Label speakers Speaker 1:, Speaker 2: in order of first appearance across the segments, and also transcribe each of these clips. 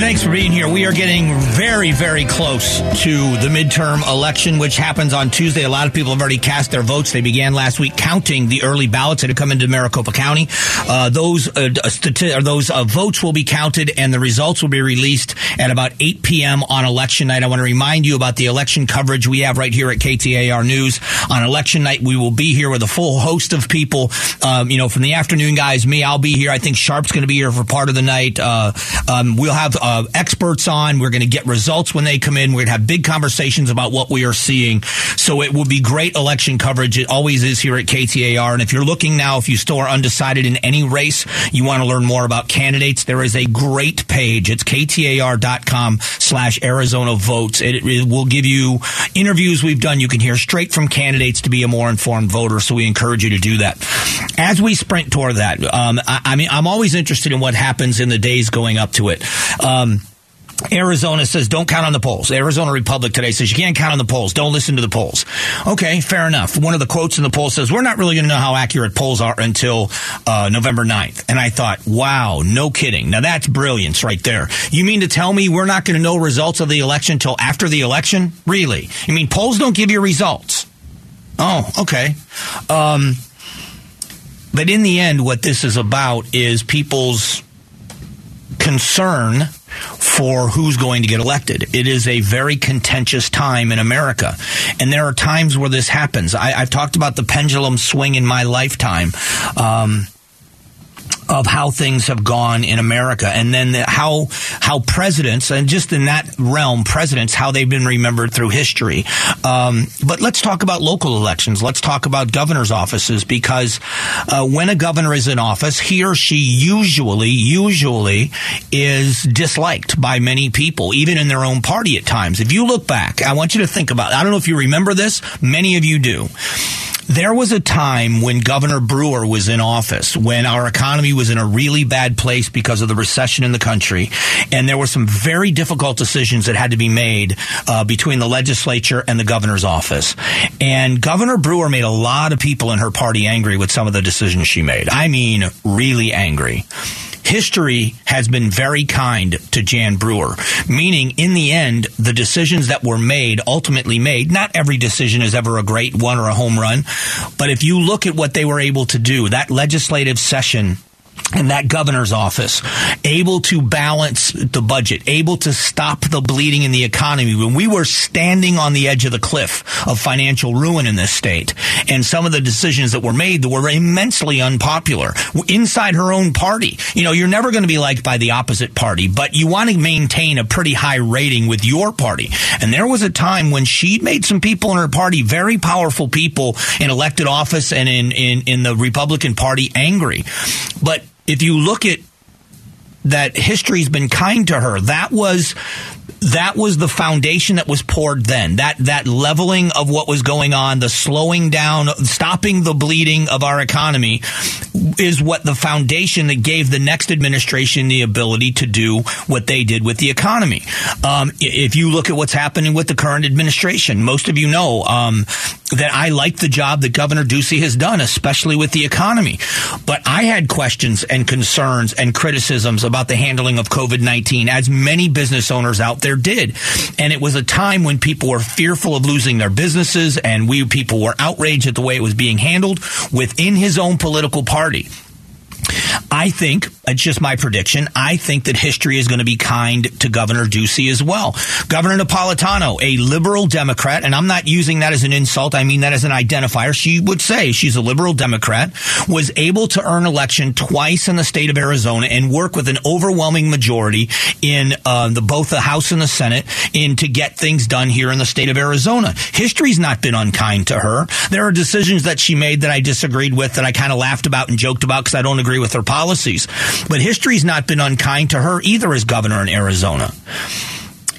Speaker 1: Thanks for being here. We are getting very, very close to the midterm election, which happens on Tuesday. A lot of people have already cast their votes. They began last week counting the early ballots that have come into Maricopa County. Uh, those uh, stati- those uh, votes will be counted, and the results will be released at about 8 p.m. on election night. I want to remind you about the election coverage we have right here at KTAR News on election night. We will be here with a full host of people. Um, you know, from the afternoon guys, me, I'll be here. I think Sharp's going to be here for part of the night. Uh, um, we'll have uh, experts on. We're going to get results when they come in. We're going to have big conversations about what we are seeing. So it will be great election coverage. It always is here at KTAR. And if you're looking now, if you still are undecided in any race, you want to learn more about candidates, there is a great page. It's ktar.com slash Arizona votes. It, it will give you interviews we've done. You can hear straight from candidates to be a more informed voter. So we encourage you to do that. As we sprint toward that, um, I, I, mean, I'm always interested in what happens in the days going up to it. Um, Arizona says don't count on the polls. Arizona Republic today says you can't count on the polls. Don't listen to the polls. Okay, fair enough. One of the quotes in the poll says we're not really going to know how accurate polls are until uh, November 9th. And I thought, wow, no kidding. Now that's brilliance right there. You mean to tell me we're not going to know results of the election until after the election? Really? You mean polls don't give you results? Oh, okay. Um, but in the end, what this is about is people's concern for who's going to get elected. It is a very contentious time in America. And there are times where this happens. I, have talked about the pendulum swing in my lifetime. Um, of how things have gone in America, and then the, how how presidents, and just in that realm, presidents, how they've been remembered through history. Um, but let's talk about local elections. Let's talk about governors' offices because uh, when a governor is in office, he or she usually usually is disliked by many people, even in their own party at times. If you look back, I want you to think about. I don't know if you remember this. Many of you do there was a time when Governor Brewer was in office, when our economy was in a really bad place because of the recession in the country, and there were some very difficult decisions that had to be made uh, between the legislature and the governor's office. And Governor Brewer made a lot of people in her party angry with some of the decisions she made. I mean, really angry history has been very kind to Jan Brewer, meaning in the end, the decisions that were made, ultimately made, not every decision is ever a great one or a home run, but if you look at what they were able to do, that legislative session and that governor's office able to balance the budget, able to stop the bleeding in the economy when we were standing on the edge of the cliff of financial ruin in this state. And some of the decisions that were made that were immensely unpopular inside her own party. You know, you're never going to be liked by the opposite party, but you want to maintain a pretty high rating with your party. And there was a time when she made some people in her party, very powerful people in elected office and in, in, in the Republican Party angry. But if you look at that history's been kind to her. That was that was the foundation that was poured then. That that leveling of what was going on, the slowing down, stopping the bleeding of our economy is what the foundation that gave the next administration the ability to do what they did with the economy. Um, if you look at what's happening with the current administration, most of you know um, that I like the job that Governor Ducey has done, especially with the economy. But I had questions and concerns and criticisms about the handling of COVID 19, as many business owners out there did. And it was a time when people were fearful of losing their businesses, and we people were outraged at the way it was being handled within his own political party. I think it's just my prediction. I think that history is going to be kind to Governor Ducey as well. Governor Napolitano, a liberal Democrat, and I'm not using that as an insult. I mean that as an identifier. She would say she's a liberal Democrat, was able to earn election twice in the state of Arizona and work with an overwhelming majority in uh, the both the House and the Senate in to get things done here in the state of Arizona. History's not been unkind to her. There are decisions that she made that I disagreed with that I kind of laughed about and joked about because I don't agree with her policies. But history's not been unkind to her either as governor in Arizona.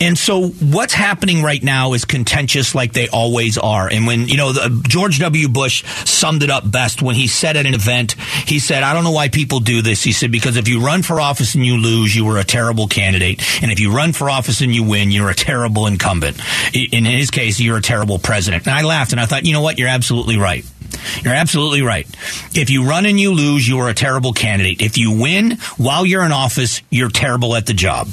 Speaker 1: and so what's happening right now is contentious like they always are. And when, you know, the, George W. Bush summed it up best when he said at an event, he said, I don't know why people do this. He said, because if you run for office and you lose, you were a terrible candidate. And if you run for office and you win, you're a terrible incumbent. In his case, you're a terrible president. And I laughed and I thought, you know what? You're absolutely right. You're absolutely right. If you run and you lose, you are a terrible candidate. If you win while you're in office, you're terrible at the job.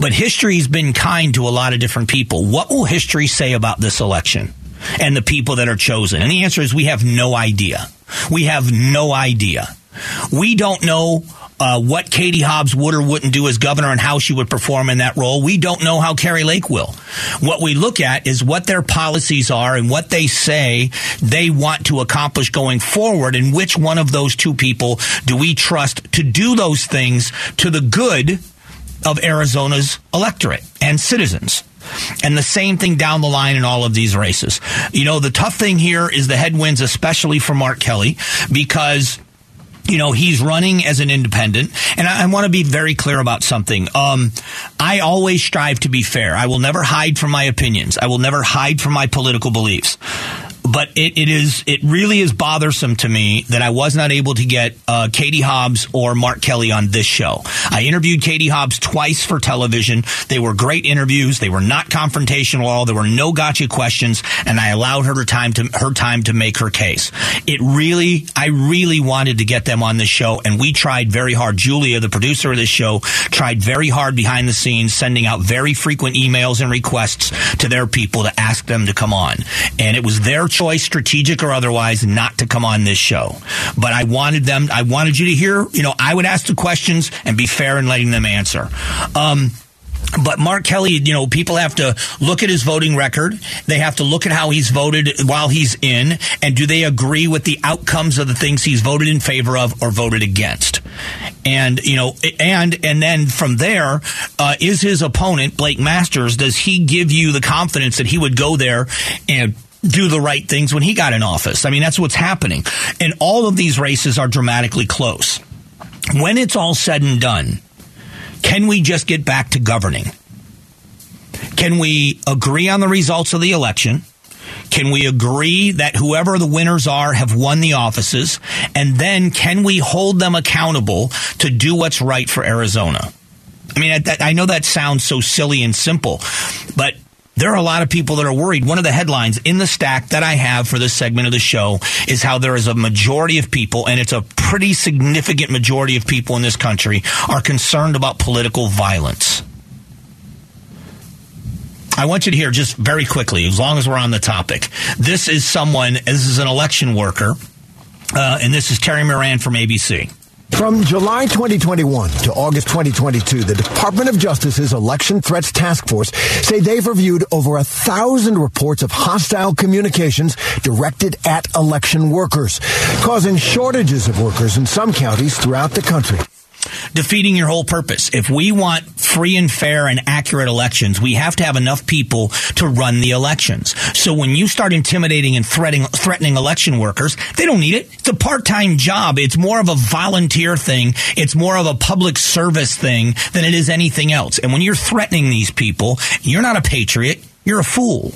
Speaker 1: But history's been kind to a lot of different people. What will history say about this election and the people that are chosen? And the answer is we have no idea. We have no idea. We don't know uh, what Katie Hobbs would or wouldn't do as governor and how she would perform in that role. We don't know how Kari Lake will. What we look at is what their policies are and what they say they want to accomplish going forward, and which one of those two people do we trust to do those things to the good of Arizona's electorate and citizens. And the same thing down the line in all of these races. You know, the tough thing here is the headwinds, especially for Mark Kelly, because you know he's running as an independent. And i, I want to be very clear about something. Um, i always strive to be fair. I will never hide from my opinions. I will never hide from my political beliefs but it, it is it really is bothersome to me that I was not able to get uh, Katie Hobbs or Mark Kelly on this show. I interviewed Katie Hobbs twice for television. They were great interviews. They were not confrontational at all. There were no gotcha questions, and I allowed her time to her time to make her case. It really, I really wanted to get them on this show, and we tried very hard. Julia, the producer of this show, tried very hard behind the scenes, sending out very frequent emails and requests to their people to ask them to come on, and it was their choice, strategic or otherwise, not to come on this show. But I wanted them, I wanted you to hear, you know, I would ask the questions and be fair in letting them answer. Um, but Mark Kelly, you know, people have to look at his voting record. They have to look at how he's voted while he's in, and do they agree with the outcomes of the things he's voted in favor of or voted against? And you know, and and then from there, uh, is his opponent Blake Masters? Does he give you the confidence that he would go there and do the right things when he got in office. I mean, that's what's happening. And all of these races are dramatically close. When it's all said and done, can we just get back to governing? Can we agree on the results of the election? Can we agree that whoever the winners are have won the offices? And then can we hold them accountable to do what's right for Arizona? I mean, I, I know that sounds so silly and simple, but there are a lot of people that are worried. One of the headlines in the stack that I have for this segment of the show is how there is a majority of people, and it's a pretty significant majority of people in this country, are concerned about political violence. I want you to hear just very quickly, as long as we're on the topic. This is someone, this is an election worker, uh, and this is Terry Moran from ABC.
Speaker 2: From July 2021 to August 2022, the Department of Justice's Election Threats Task Force say they've reviewed over a thousand reports of hostile communications directed at election workers, causing shortages of workers in some counties throughout the country
Speaker 1: defeating your whole purpose. If we want free and fair and accurate elections, we have to have enough people to run the elections. So when you start intimidating and threatening, threatening election workers, they don't need it. It's a part-time job. It's more of a volunteer thing. It's more of a public service thing than it is anything else. And when you're threatening these people, you're not a patriot. You're a fool.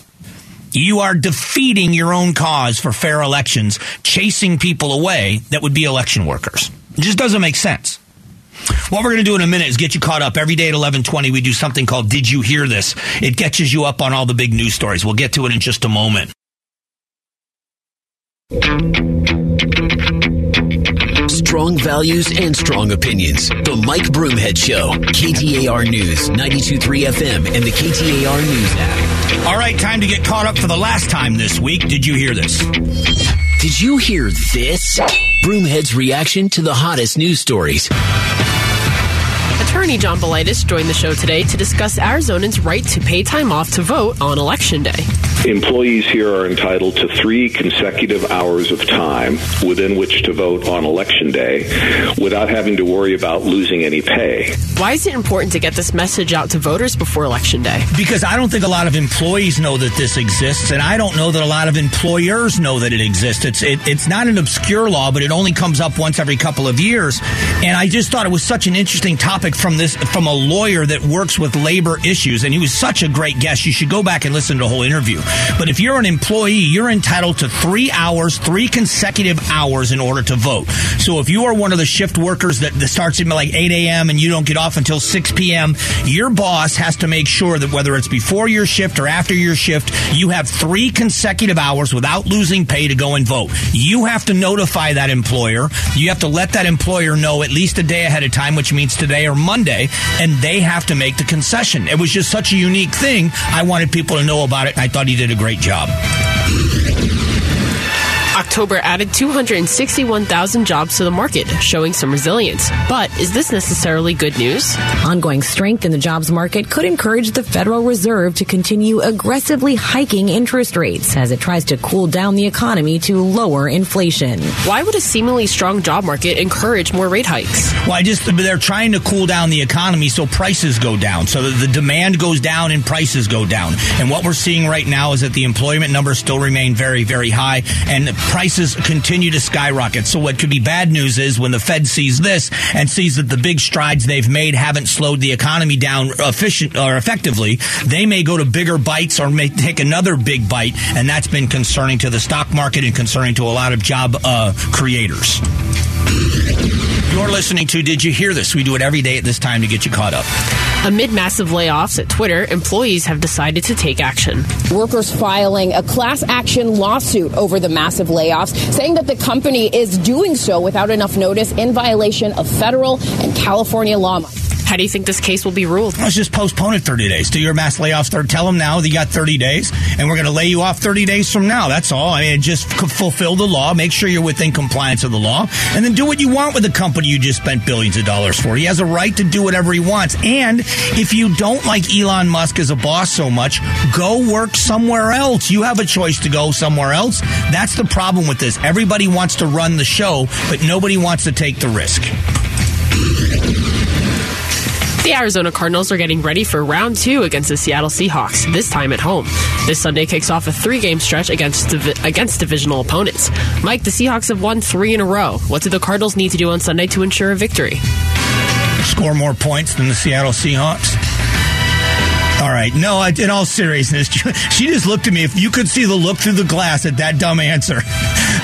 Speaker 1: You are defeating your own cause for fair elections, chasing people away that would be election workers. It just doesn't make sense. What we're going to do in a minute is get you caught up. Every day at 1120, we do something called Did You Hear This? It catches you up on all the big news stories. We'll get to it in just a moment.
Speaker 3: Strong values and strong opinions. The Mike Broomhead Show. KTAR News, 92.3 FM, and the KTAR News app.
Speaker 1: All right, time to get caught up for the last time this week. Did you hear this?
Speaker 3: Did you hear this? Broomhead's reaction to the hottest news stories.
Speaker 4: Attorney John Balitis joined the show today to discuss Arizonans' right to pay time off to vote on Election Day.
Speaker 5: Employees here are entitled to three consecutive hours of time within which to vote on Election Day without having to worry about losing any pay.
Speaker 4: Why is it important to get this message out to voters before Election Day?
Speaker 1: Because I don't think a lot of employees know that this exists, and I don't know that a lot of employers know that it exists. It's it, it's not an obscure law, but it only comes up once every couple of years, and I just thought it was such an interesting topic from this from a lawyer that works with labor issues, and he was such a great guest. You should go back and listen to the whole interview. But if you're an employee, you're entitled to three hours, three consecutive hours in order to vote. So if you are one of the shift workers that, that starts at like 8 a.m. and you don't get off until 6 p.m., your boss has to make sure that whether it's before your shift or after your shift, you have three consecutive hours without losing pay to go and vote. You have to notify that employer. You have to let that employer know at least a day ahead of time, which means today or Monday, and they have to make the concession. It was just such a unique thing. I wanted people to know about it, I thought he did a great job.
Speaker 4: October added 261,000 jobs to the market, showing some resilience. But is this necessarily good news?
Speaker 6: Ongoing strength in the jobs market could encourage the Federal Reserve to continue aggressively hiking interest rates as it tries to cool down the economy to lower inflation.
Speaker 4: Why would a seemingly strong job market encourage more rate hikes?
Speaker 1: Well, I just they're trying to cool down the economy so prices go down, so that the demand goes down and prices go down. And what we're seeing right now is that the employment numbers still remain very, very high, and prices continue to skyrocket. So what could be bad news is when the Fed sees this and sees that the big strides they've made haven't slowed the economy down efficient or effectively, they may go to bigger bites or may take another big bite, and that's been concerning to the stock market and concerning to a lot of job uh, creators. You're listening to Did You Hear This? We do it every day at this time to get you caught up.
Speaker 4: Amid massive layoffs at Twitter, employees have decided to take action.
Speaker 7: Workers filing a class action lawsuit over the massive layoffs, saying that the company is doing so without enough notice in violation of federal and California law.
Speaker 4: How do you think this case will be ruled?
Speaker 1: Let's just postpone it 30 days. Do your mass layoffs. Tell them now that you got 30 days, and we're going to lay you off 30 days from now. That's all. I mean, just fulfill the law. Make sure you're within compliance of the law, and then do what you want with the company you just spent billions of dollars for. He has a right to do whatever he wants. And if you don't like Elon Musk as a boss so much, go work somewhere else. You have a choice to go somewhere else. That's the problem with this. Everybody wants to run the show, but nobody wants to take the risk.
Speaker 4: The Arizona Cardinals are getting ready for round two against the Seattle Seahawks, this time at home. This Sunday kicks off a three game stretch against, against divisional opponents. Mike, the Seahawks have won three in a row. What do the Cardinals need to do on Sunday to ensure a victory?
Speaker 1: Score more points than the Seattle Seahawks. All right. No, in all seriousness, she just looked at me. If you could see the look through the glass at that dumb answer.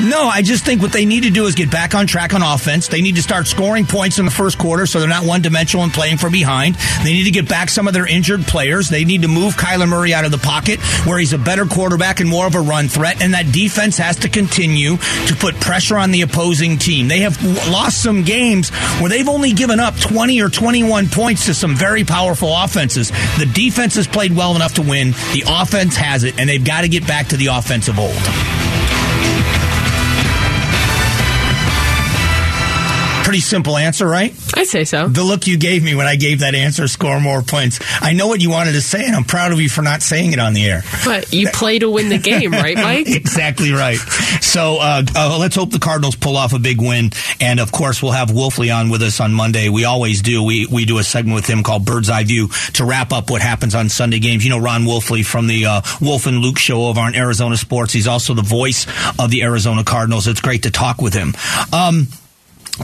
Speaker 1: No, I just think what they need to do is get back on track on offense. They need to start scoring points in the first quarter so they're not one dimensional and playing from behind. They need to get back some of their injured players. They need to move Kyler Murray out of the pocket where he's a better quarterback and more of a run threat. And that defense has to continue to put pressure on the opposing team. They have lost some games where they've only given up 20 or 21 points to some very powerful offenses. The defense has played well enough to win. The offense has it, and they've got to get back to the offensive old. Pretty simple answer, right?
Speaker 4: I'd say so.
Speaker 1: The look you gave me when I gave that answer, score more points. I know what you wanted to say, and I'm proud of you for not saying it on the air.
Speaker 4: But you play to win the game, right, Mike?
Speaker 1: exactly right. So uh, uh, let's hope the Cardinals pull off a big win. And of course, we'll have Wolfley on with us on Monday. We always do. We we do a segment with him called Bird's Eye View to wrap up what happens on Sunday games. You know, Ron Wolfley from the uh, Wolf and Luke show over on Arizona Sports. He's also the voice of the Arizona Cardinals. It's great to talk with him. Um,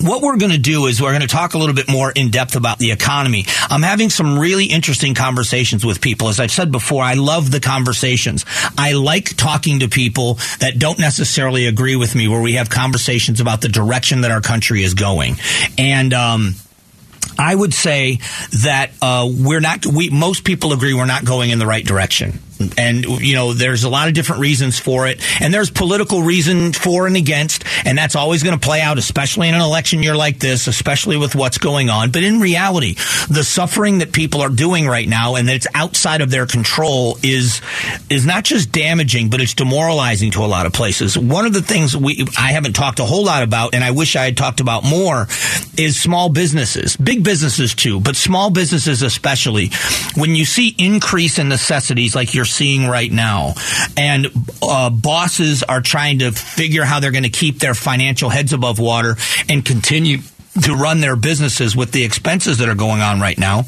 Speaker 1: what we're going to do is we're going to talk a little bit more in depth about the economy. I'm having some really interesting conversations with people. As I've said before, I love the conversations. I like talking to people that don't necessarily agree with me, where we have conversations about the direction that our country is going. And, um, I would say that uh, we're not. We most people agree we're not going in the right direction and you know there's a lot of different reasons for it. And there's political reason for and against. And that's always going to play out especially in an election year like this especially with what's going on. But in reality the suffering that people are doing right now and that it's outside of their control is is not just damaging but it's demoralizing to a lot of places. One of the things we I haven't talked a whole lot about and I wish I had talked about more is small businesses. Big businesses too but small businesses especially. When you see increase in necessities like you're seeing right now. And uh, bosses are trying to figure how they're going to keep their financial heads above water and continue to run their businesses with the expenses that are going on right now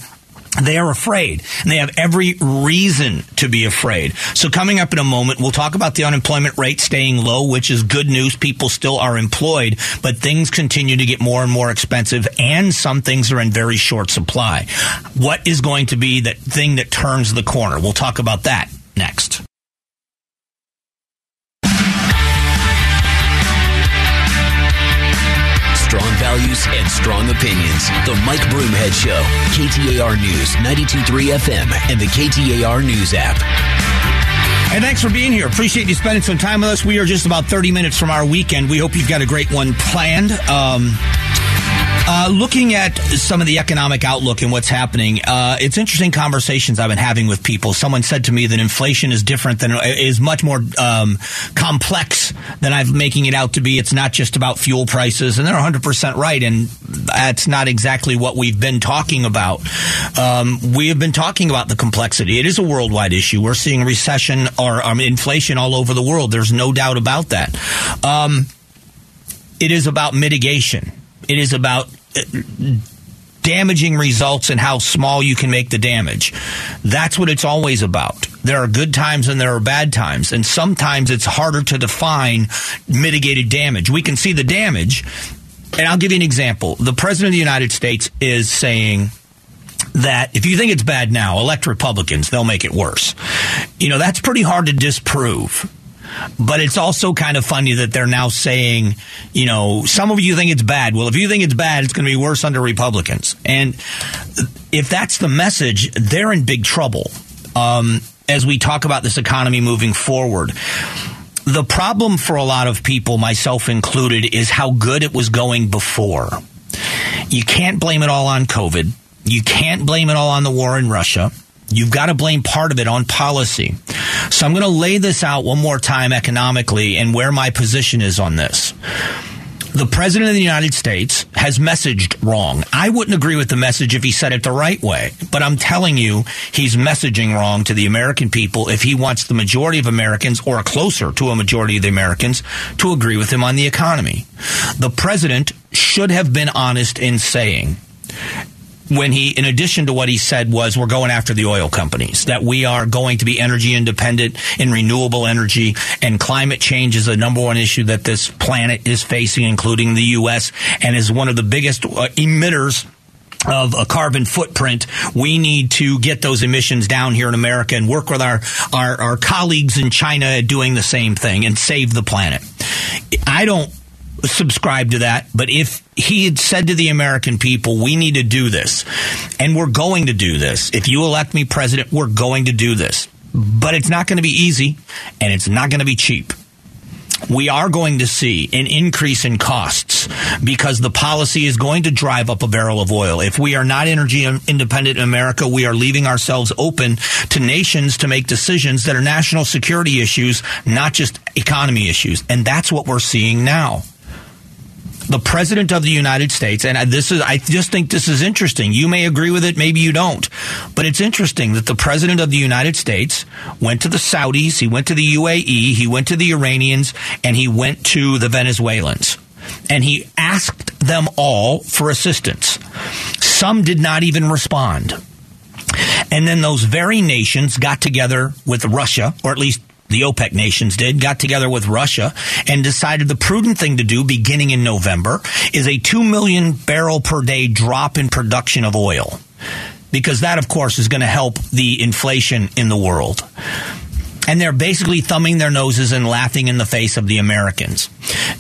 Speaker 1: they are afraid and they have every reason to be afraid. So coming up in a moment, we'll talk about the unemployment rate staying low, which is good news. People still are employed, but things continue to get more and more expensive and some things are in very short supply. What is going to be that thing that turns the corner? We'll talk about that next.
Speaker 3: Strong values and strong opinions. The Mike Broomhead Show. KTAR News, 92.3 FM, and the KTAR News app.
Speaker 1: And thanks for being here. Appreciate you spending some time with us. We are just about 30 minutes from our weekend. We hope you've got a great one planned. Um, uh, looking at some of the economic outlook and what's happening, uh, it's interesting conversations I've been having with people. Someone said to me that inflation is different than is much more um, complex than I'm making it out to be. It's not just about fuel prices, and they're 100 percent right. And that's not exactly what we've been talking about. Um, we have been talking about the complexity. It is a worldwide issue. We're seeing recession or um, inflation all over the world. There's no doubt about that. Um, it is about mitigation it is about uh, damaging results and how small you can make the damage. That's what it's always about. There are good times and there are bad times, and sometimes it's harder to define mitigated damage. We can see the damage, and I'll give you an example. The President of the United States is saying, that if you think it's bad now, elect Republicans, they'll make it worse. You know, that's pretty hard to disprove. But it's also kind of funny that they're now saying, you know, some of you think it's bad. Well, if you think it's bad, it's going to be worse under Republicans. And if that's the message, they're in big trouble um, as we talk about this economy moving forward. The problem for a lot of people, myself included, is how good it was going before. You can't blame it all on COVID. You can't blame it all on the war in Russia. You've got to blame part of it on policy. So I'm going to lay this out one more time economically and where my position is on this. The President of the United States has messaged wrong. I wouldn't agree with the message if he said it the right way, but I'm telling you, he's messaging wrong to the American people if he wants the majority of Americans, or closer to a majority of the Americans, to agree with him on the economy. The President should have been honest in saying, when he, in addition to what he said, was we're going after the oil companies, that we are going to be energy independent in renewable energy, and climate change is the number one issue that this planet is facing, including the U.S., and is one of the biggest uh, emitters of a carbon footprint, we need to get those emissions down here in America and work with our, our, our colleagues in China doing the same thing and save the planet. I don't subscribe to that, but if he had said to the American people, we need to do this, and we're going to do this. If you elect me president, we're going to do this. But it's not going to be easy, and it's not going to be cheap we are going to see an increase in costs because the policy is going to drive up a barrel of oil. If we are not energy independent in America, we are leaving ourselves open to nations to make decisions that are national security issues, not just economy issues. And that's what we're seeing now the president of the United States, and this is, I just think this is interesting. You may agree with it, maybe you don't, but it's interesting that the president of the United States went to the Saudis, he went to the UAE, he went to the Iranians, and he went to the Venezuelans. And he asked them all for assistance. Some did not even respond. And then those very nations got together with Russia, or at least the OPEC nations did, got together with Russia and decided the prudent thing to do beginning in November is a 2 million barrel per day drop in production of oil. Because that, of course, is going to help the inflation in the world and they're basically thumbing their noses and laughing in the face of the Americans.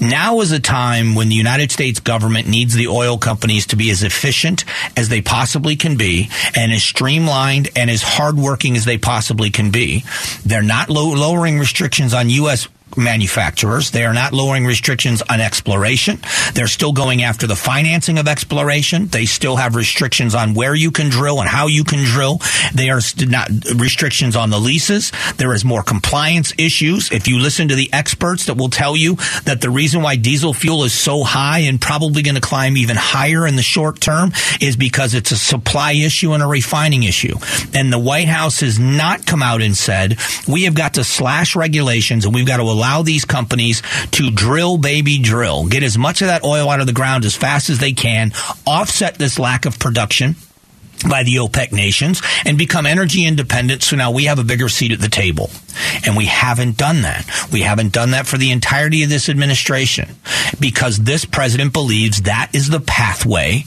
Speaker 1: Now is a time when the United States government needs the oil companies to be as efficient as they possibly can be and as streamlined and as hardworking as they possibly can be. They're not low- lowering restrictions on U.S manufacturers. They are not lowering restrictions on exploration. They're still going after the financing of exploration. They still have restrictions on where you can drill and how you can drill. They are not restrictions on the leases. There is more compliance issues. If you listen to the experts that will tell you that the reason why diesel fuel is so high and probably going to climb even higher in the short term is because it's a supply issue and a refining issue. And the White House has not come out and said, we have got to slash regulations and we've got to allow allow these companies to drill, baby, drill, get as much of that oil out of the ground as fast as they can, offset this lack of production by the OPEC nations and become energy independent. So now we have a bigger seat at the table. And we haven't done that. We haven't done that for the entirety of this administration because this president believes that is the pathway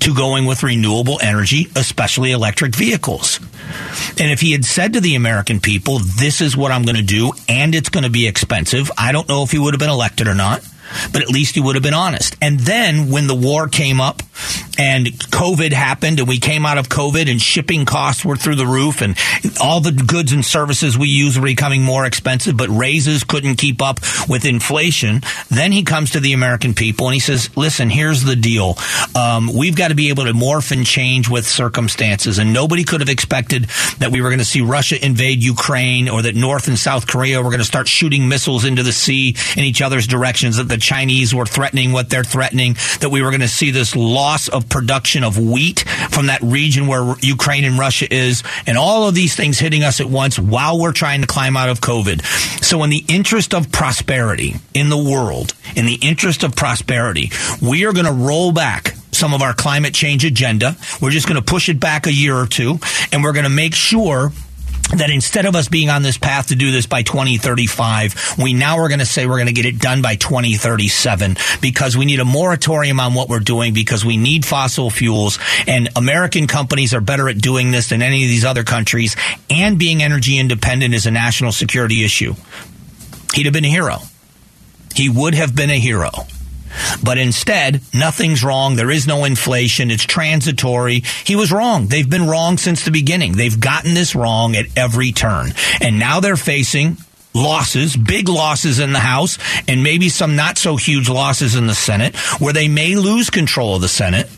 Speaker 1: to going with renewable energy, especially electric vehicles. And if he had said to the American people, this is what I'm going to do and it's going to be expensive, I don't know if he would have been elected or not but at least he would have been honest. And then when the war came up and COVID happened and we came out of COVID and shipping costs were through the roof and all the goods and services we use were becoming more expensive, but raises couldn't keep up with inflation. Then he comes to the American people and he says, listen, here's the deal. Um, we've got to be able to morph and change with circumstances. And nobody could have expected that we were going to see Russia invade Ukraine or that North and South Korea were going to start shooting missiles into the sea in each other's directions, that the Chinese were threatening what they're threatening, that we were going to see this loss of production of wheat from that region where Ukraine and Russia is, and all of these things hitting us at once while we're trying to climb out of COVID. So, in the interest of prosperity in the world, in the interest of prosperity, we are going to roll back some of our climate change agenda. We're just going to push it back a year or two, and we're going to make sure that instead of us being on this path to do this by 2035, we now are going to say we're going to get it done by 2037 because we need a moratorium on what we're doing because we need fossil fuels and American companies are better at doing this than any of these other countries and being energy independent is a national security issue. He'd have been a hero. He would have been a hero. But instead, nothing's wrong. There is no inflation. It's transitory. He was wrong. They've been wrong since the beginning. They've gotten this wrong at every turn. And now they're facing losses, big losses in the House, and maybe some not so huge losses in the Senate, where they may lose control of the Senate.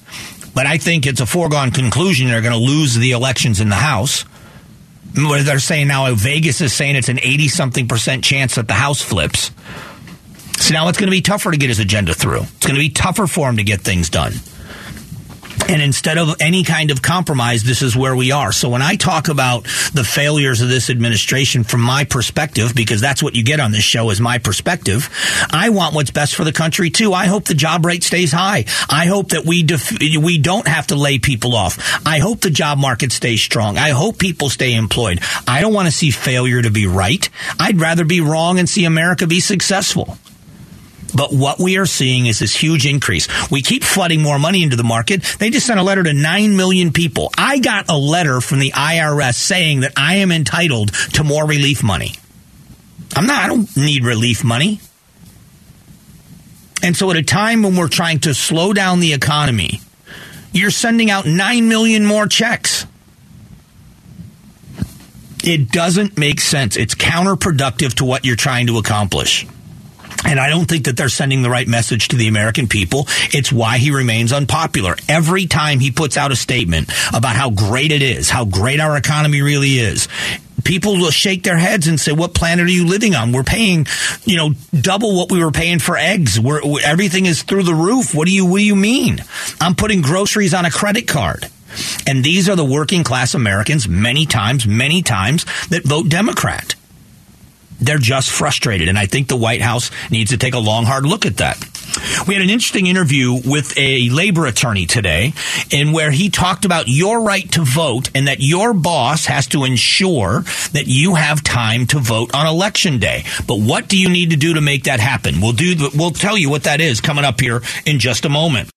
Speaker 1: But I think it's a foregone conclusion they're going to lose the elections in the House. They're saying now, Vegas is saying it's an 80 something percent chance that the House flips. So now it's going to be tougher to get his agenda through. It's going to be tougher for him to get things done. And instead of any kind of compromise, this is where we are. So when I talk about the failures of this administration from my perspective, because that's what you get on this show is my perspective, I want what's best for the country too. I hope the job rate stays high. I hope that we def- we don't have to lay people off. I hope the job market stays strong. I hope people stay employed. I don't want to see failure to be right. I'd rather be wrong and see America be successful. But what we are seeing is this huge increase. We keep flooding more money into the market. They just sent a letter to 9 million people. I got a letter from the IRS saying that I am entitled to more relief money. I'm not, I don't need relief money. And so at a time when we're trying to slow down the economy, you're sending out 9 million more checks. It doesn't make sense. It's counterproductive to what you're trying to accomplish. And I don't think that they're sending the right message to the American people. It's why he remains unpopular. Every time he puts out a statement about how great it is, how great our economy really is, people will shake their heads and say, "What planet are you living on? We're paying, you know, double what we were paying for eggs. We're, everything is through the roof. What do you What do you mean? I'm putting groceries on a credit card." And these are the working class Americans, many times, many times, that vote Democrat. They're just frustrated. And I think the White House needs to take a long, hard look at that. We had an interesting interview with a labor attorney today in where he talked about your right to vote and that your boss has to ensure that you have time to vote on election day. But what do you need to do to make that happen? We'll do we'll tell you what that is coming up here in just a moment.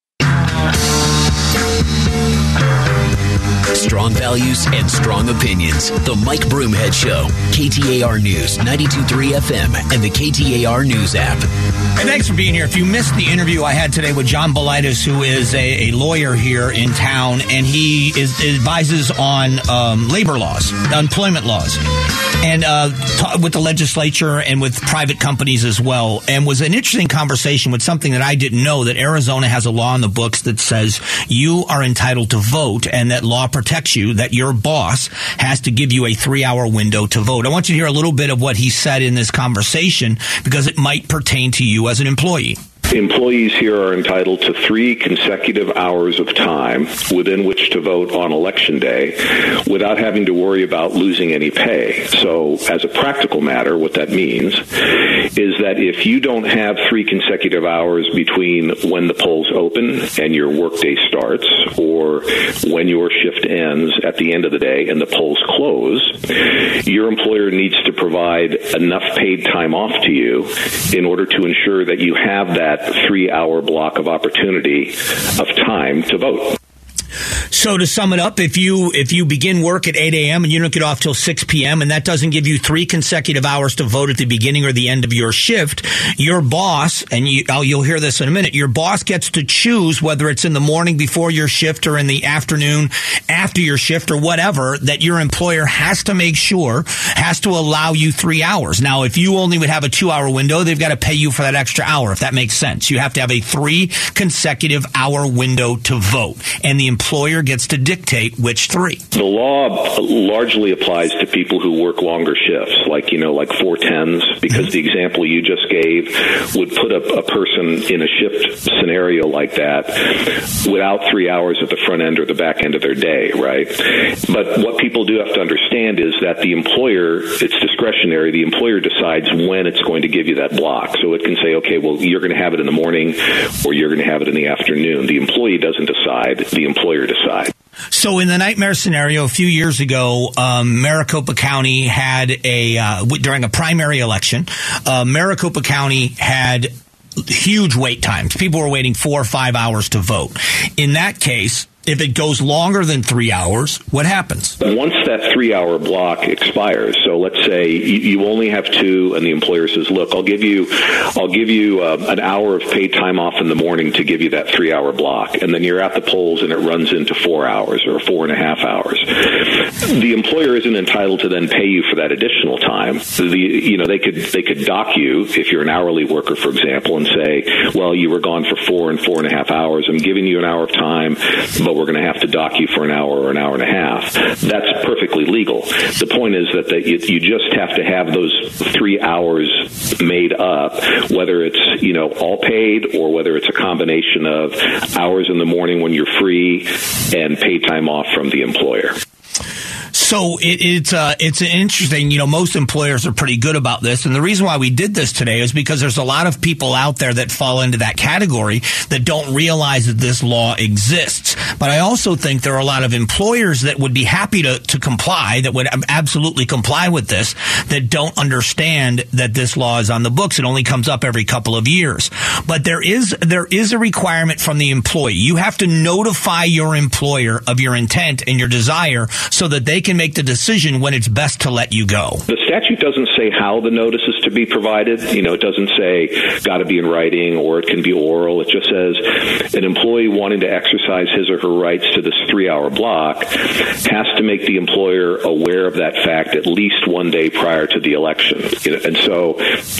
Speaker 3: Strong values and strong opinions. The Mike Broomhead Show. KTAR News, 92.3 FM, and the KTAR News app.
Speaker 1: And thanks for being here. If you missed the interview I had today with John Balitis, who is a, a lawyer here in town, and he is, advises on um, labor laws, employment laws, and uh, t- with the legislature and with private companies as well, and was an interesting conversation with something that I didn't know that Arizona has a law in the books that says you are entitled to vote, and that law protects you, that your boss has to give you a three hour window to vote. I want you to hear a little bit of what he said in this conversation because it might pertain to you as an employee.
Speaker 5: Employees here are entitled to three consecutive hours of time within which to vote on election day without having to worry about losing any pay. So, as a practical matter, what that means is that if you don't have three consecutive hours between when the polls open and your workday starts, or when your shift ends at the end of the day and the polls close, your employer needs to provide enough paid time off to you in order to ensure that you have that three hour block of opportunity of time to vote.
Speaker 1: So to sum it up, if you if you begin work at 8 a.m. and you don't get off till 6 p.m. and that doesn't give you three consecutive hours to vote at the beginning or the end of your shift, your boss and you, oh, you'll hear this in a minute. Your boss gets to choose whether it's in the morning before your shift or in the afternoon after your shift or whatever that your employer has to make sure has to allow you three hours. Now, if you only would have a two hour window, they've got to pay you for that extra hour. If that makes sense, you have to have a three consecutive hour window to vote, and the employer gets to dictate which three.
Speaker 5: The law largely applies to people who work longer shifts, like, you know, like four tens, because mm-hmm. the example you just gave would put a, a person in a shift scenario like that without three hours at the front end or the back end of their day, right? But what people do have to understand is that the employer, it's discretionary. The employer decides when it's going to give you that block. So it can say, okay, well, you're going to have it in the morning or you're going to have it in the afternoon. The employee doesn't decide. The employer decides.
Speaker 1: So, in the nightmare scenario, a few years ago, um, Maricopa County had a uh, during a primary election. Uh, Maricopa County had huge wait times. People were waiting four or five hours to vote. In that case, if it goes longer than three hours, what happens?
Speaker 5: Once that three hour block expires, so let's say you only have two, and the employer says, "Look, I'll give you, I'll give you uh, an hour of paid time off in the morning to give you that three hour block," and then you're at the polls and it runs into four hours or four and a half hours. The employer isn't entitled to then pay you for that additional time. The you know they could they could dock you if you're an hourly worker, for example, and say, "Well, you were gone for four and four and a half hours. I'm giving you an hour of time, but we're going to have to dock you for an hour or an hour and a half. That's perfectly legal. The point is that, that you, you just have to have those three hours made up, whether it's you know all paid or whether it's a combination of hours in the morning when you're free and paid time off from the employer.
Speaker 1: So it, it's uh, it's interesting. You know, most employers are pretty good about this, and the reason why we did this today is because there's a lot of people out there that fall into that category that don't realize that this law exists. But I also think there are a lot of employers that would be happy to, to comply, that would absolutely comply with this, that don't understand that this law is on the books. It only comes up every couple of years. But there is there is a requirement from the employee. You have to notify your employer of your intent and your desire so that they can make the decision when it's best to let you go.
Speaker 5: The statute doesn't say how the notice is to be provided. You know, it doesn't say got to be in writing or it can be oral. It just says an employee wanting to exercise his or her rights to this three hour block has to make the employer aware of that fact at least one day prior to the election. And so,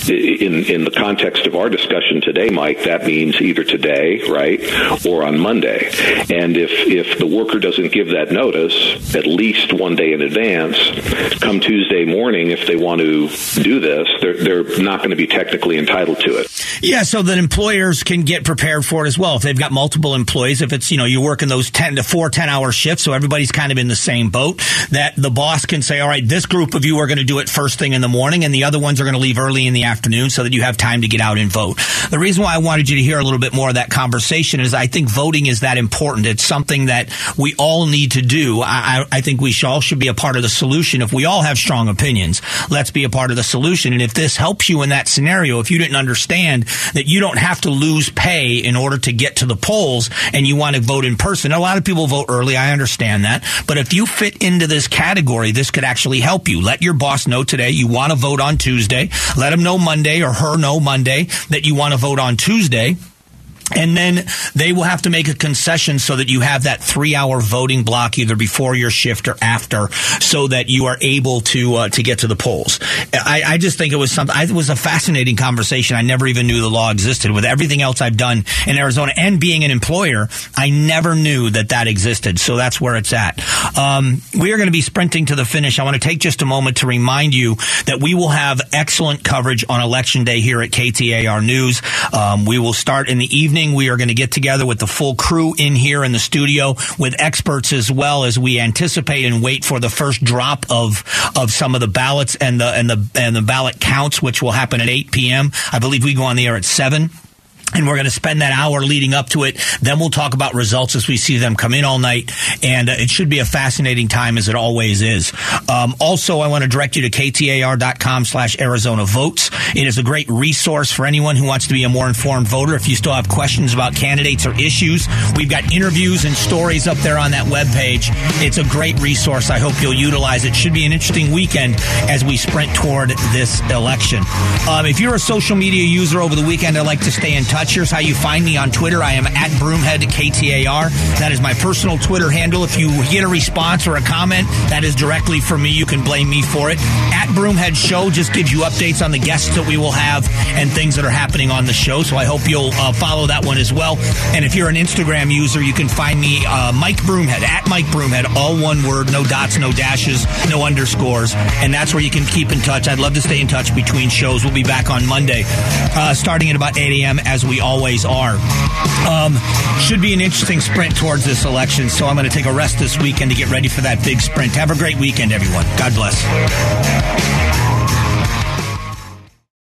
Speaker 5: in, in the context of our discussion today, Mike, that means either today, right, or on Monday. And if, if the worker doesn't give that notice at least one day in advance, come Tuesday morning, if they want to do this, they're, they're not going to be technically entitled to it.
Speaker 1: Yeah, so that employers can get prepared for it as well. If they've got multiple employees, if it's, you know, you're working those 10 to 4 10 hour shifts, so everybody's kind of in the same boat, that the boss can say, all right, this group of you are going to do it first thing in the morning, and the other ones are going to leave early in the afternoon so that you have time to get out and vote. The reason why I wanted you to hear a little bit more of that conversation is I think voting is that important. It's something that we all need to do. I, I think we should all should be a part of the solution. If we all have strong opinions, let's be a part of the solution. And if this helps you in that scenario, if you didn't understand that you don't have to lose pay in order to get to the polls and you want to vote in person, a lot of people vote early. I understand that. But if you fit into this category, this could actually help you. Let your boss know today you want to vote on Tuesday. Let him know Monday or her know Monday that you want to vote on Tuesday And then they will have to make a concession so that you have that three hour voting block either before your shift or after so that you are able to, uh, to get to the polls. I, I, just think it was something, it was a fascinating conversation. I never even knew the law existed. With everything else I've done in Arizona and being an employer, I never knew that that existed. So that's where it's at. Um, we are going to be sprinting to the finish. I want to take just a moment to remind you that we will have excellent coverage on election day here at KTAR News. Um, we will start in the evening evening, we are going to get together with the full crew in here in the studio with experts as well as we anticipate and wait for the first drop of of some of the ballots and the and the and the ballot counts, which will happen at 8 p.m. I believe we go on the air at seven and we're going to spend that hour leading up to it. Then we'll talk about results as we see them come in all night, and uh, it should be a fascinating time as it always is. Um, also, I want to direct you to ktar.com slash Arizona votes. It is a great resource for anyone who wants to be a more informed voter. If you still have questions about candidates or issues, we've got interviews and stories up there on that webpage. It's a great resource. I hope you'll utilize it. Should be an interesting weekend as we sprint toward this election. Um, if you're a social media user over the weekend, I'd like to stay in touch touch. Here's how you find me on Twitter. I am at Broomhead KTAR. That is my personal Twitter handle. If you get a response or a comment, that is directly from me. You can blame me for it. At Broomhead Show just gives you updates on the guests that we will have and things that are happening on the show. So I hope you'll uh, follow that one as well. And if you're an Instagram user, you can find me uh, Mike Broomhead at Mike Broomhead, all one word, no dots, no dashes, no underscores, and that's where you can keep in touch. I'd love to stay in touch between shows. We'll be back on Monday, uh, starting at about 8 a.m. we always are. Um, should be an interesting sprint towards this election, so I'm going to take a rest this weekend to get ready for that big sprint. Have a great weekend, everyone. God bless.